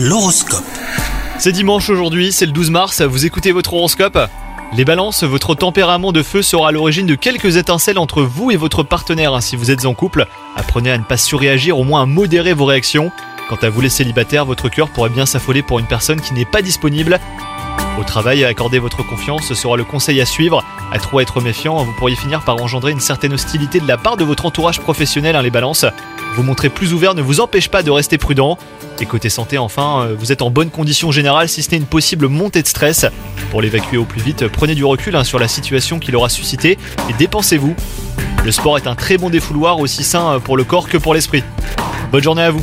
L'horoscope. C'est dimanche aujourd'hui, c'est le 12 mars, vous écoutez votre horoscope? Les balances, votre tempérament de feu sera à l'origine de quelques étincelles entre vous et votre partenaire si vous êtes en couple. Apprenez à ne pas surréagir, au moins à modérer vos réactions. Quant à vous les célibataires, votre cœur pourrait bien s'affoler pour une personne qui n'est pas disponible. Au travail, accorder votre confiance sera le conseil à suivre. À trop être méfiant, vous pourriez finir par engendrer une certaine hostilité de la part de votre entourage professionnel, hein, les balances. Vous montrer plus ouvert ne vous empêche pas de rester prudent. Et côté santé, enfin, euh, vous êtes en bonne condition générale si ce n'est une possible montée de stress. Pour l'évacuer au plus vite, prenez du recul hein, sur la situation qu'il aura suscité et dépensez-vous. Le sport est un très bon défouloir, aussi sain pour le corps que pour l'esprit. Bonne journée à vous